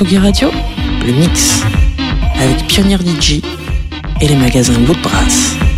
Tsugi Radio, le mix, avec Pionnier DJ et les magasins Woodbrass. Bonsoir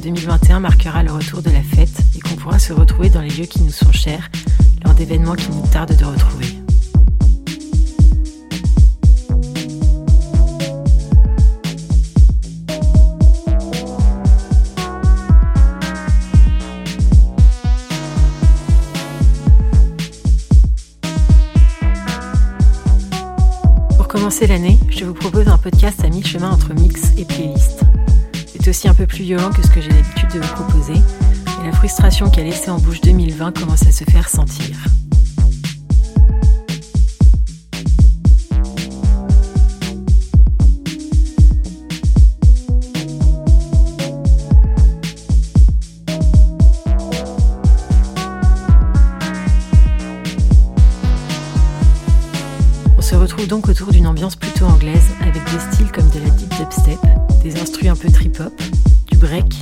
2021 marquera le retour de la fête et qu'on pourra se retrouver dans les lieux qui nous sont chers lors d'événements qui nous tardent de retrouver. Pour commencer l'année, je vous propose un podcast à mi-chemin entre mix et playlist. C'est aussi un peu plus violent que ce que j'ai l'habitude de vous proposer, et la frustration qu'a laissé en bouche 2020 commence à se faire sentir. Retrouve donc autour d'une ambiance plutôt anglaise, avec des styles comme de la deep dubstep, des instrus un peu trip-hop, du break,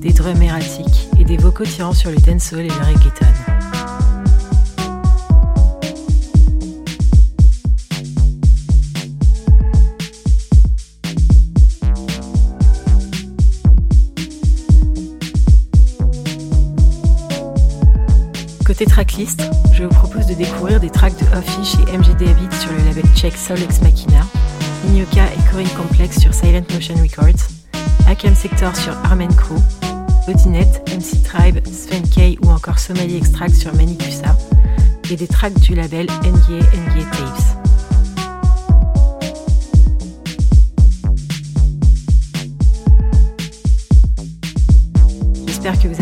des drums erratiques et des vocaux tirant sur le dancehall et le reggaeton. Côté tracklist, je vous propose de découvrir des tracks de Offish et MG David sur le label tchèque Soul Ex Machina, Inyoka et Corinne Complex sur Silent Motion Records, Hakem Sector sur Armen Crew, Odinette, MC Tribe, Sven K ou encore Somali Extract sur Manikusa, et des tracks du label NGA NGA Tapes. J'espère que vous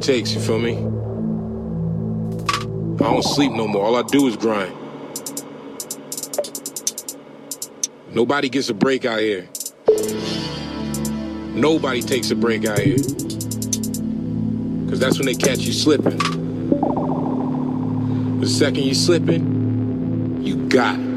it takes, you feel me? I don't sleep no more. All I do is grind. Nobody gets a break out here. Nobody takes a break out here. Because that's when they catch you slipping. The second you slipping, you got it.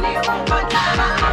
money oh, over time.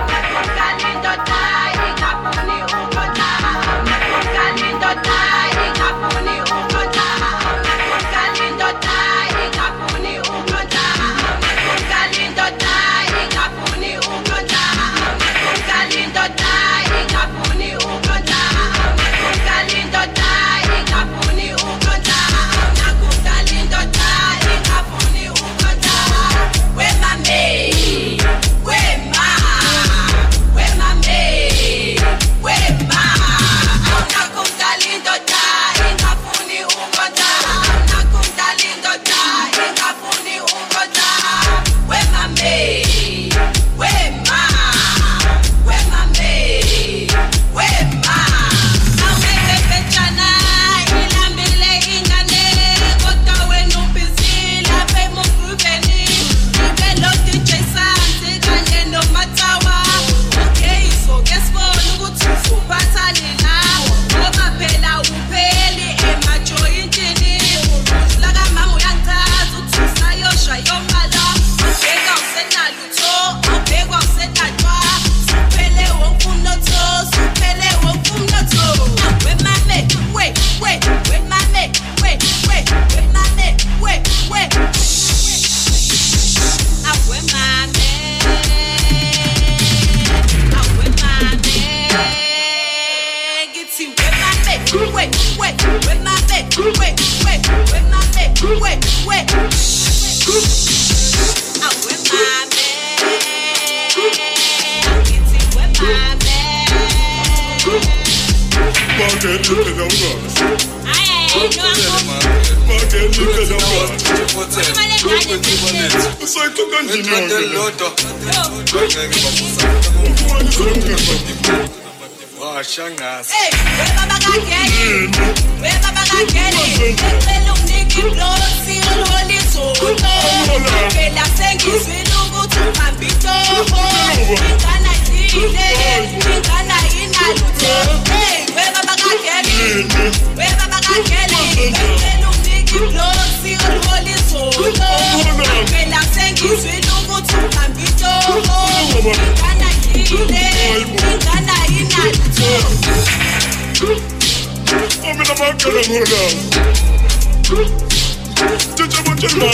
Shang Nas.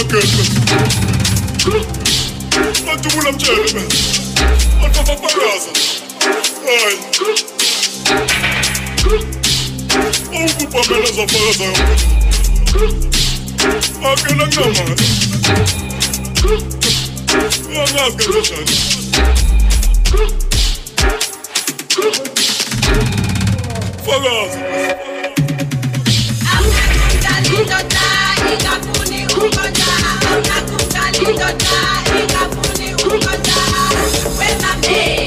goodness. Manje Hey!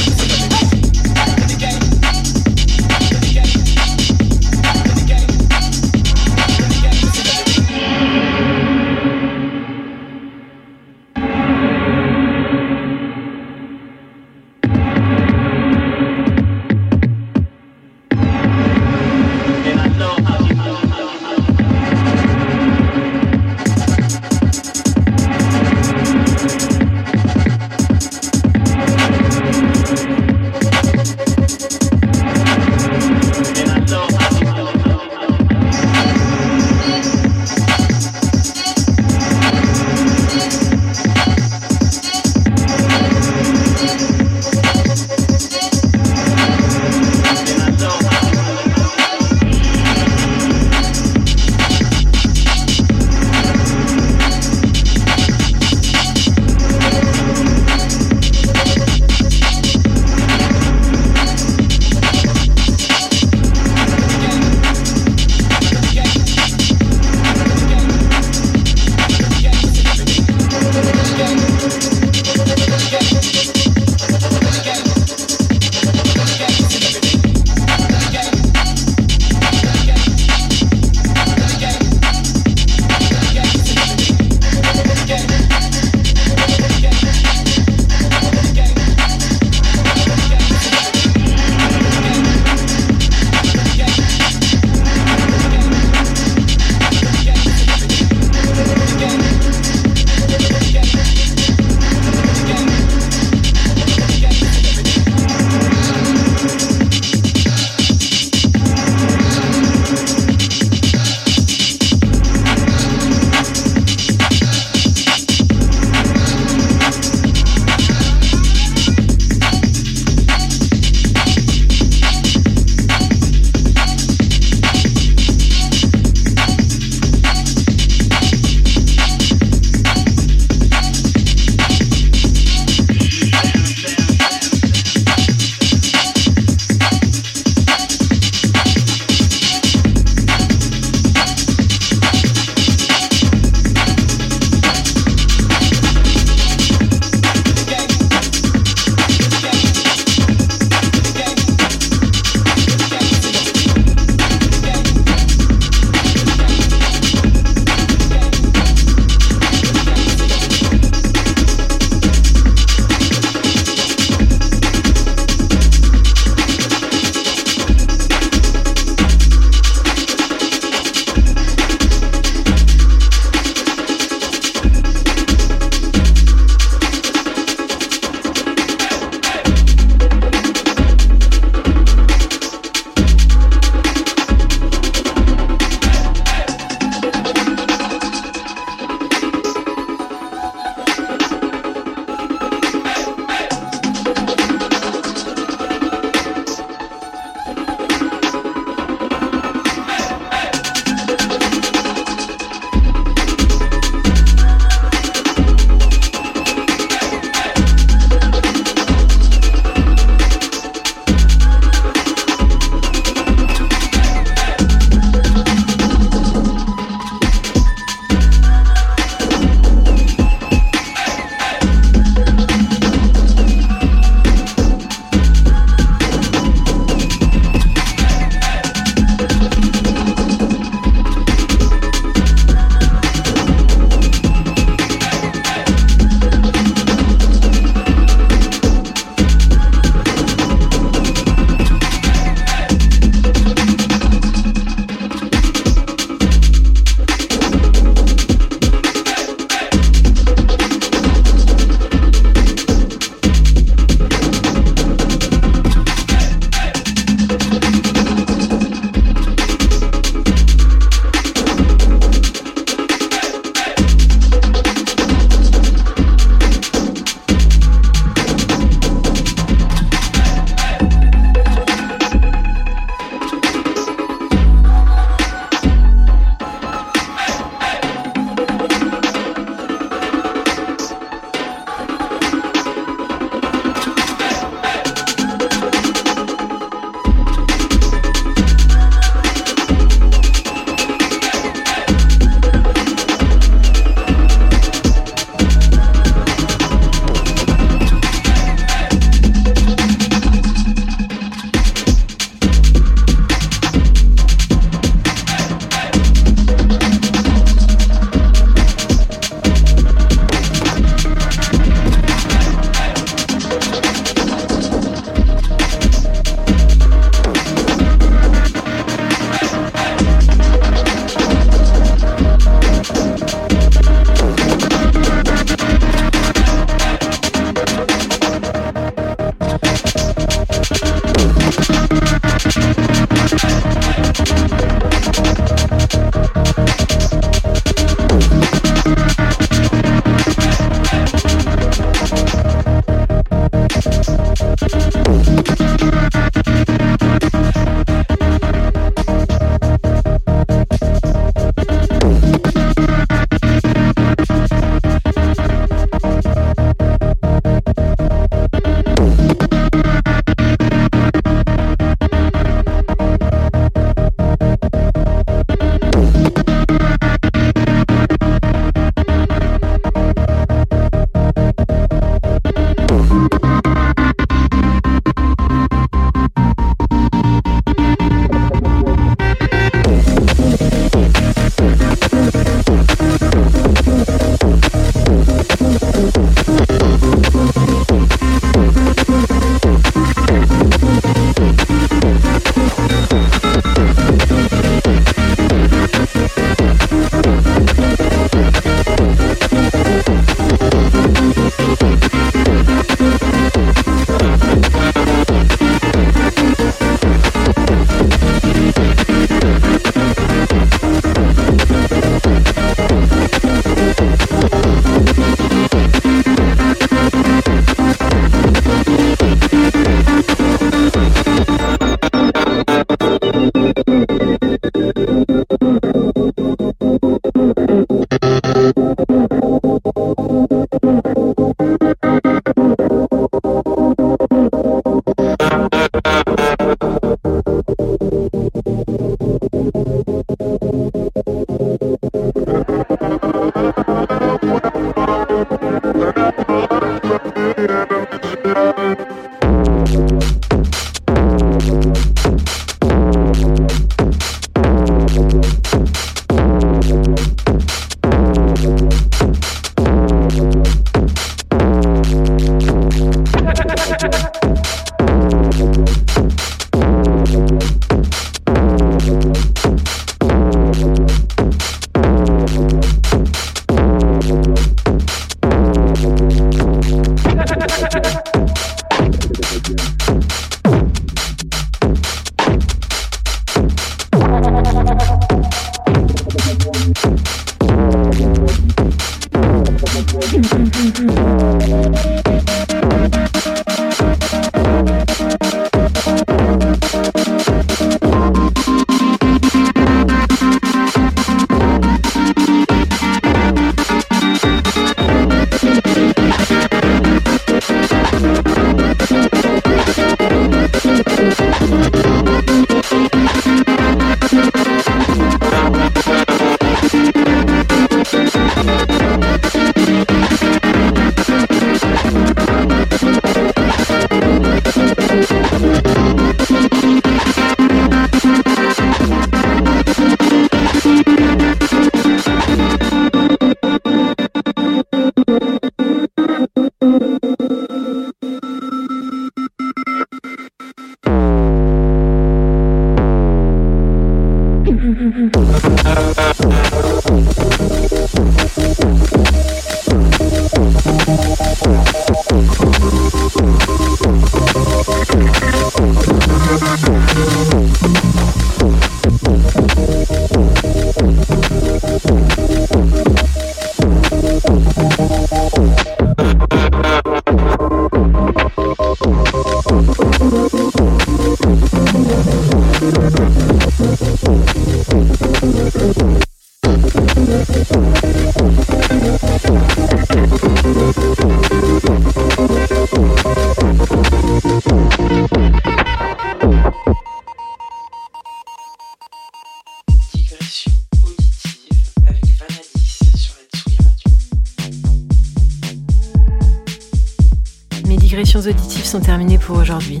Sont terminées pour aujourd'hui.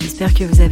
J'espère que vous avez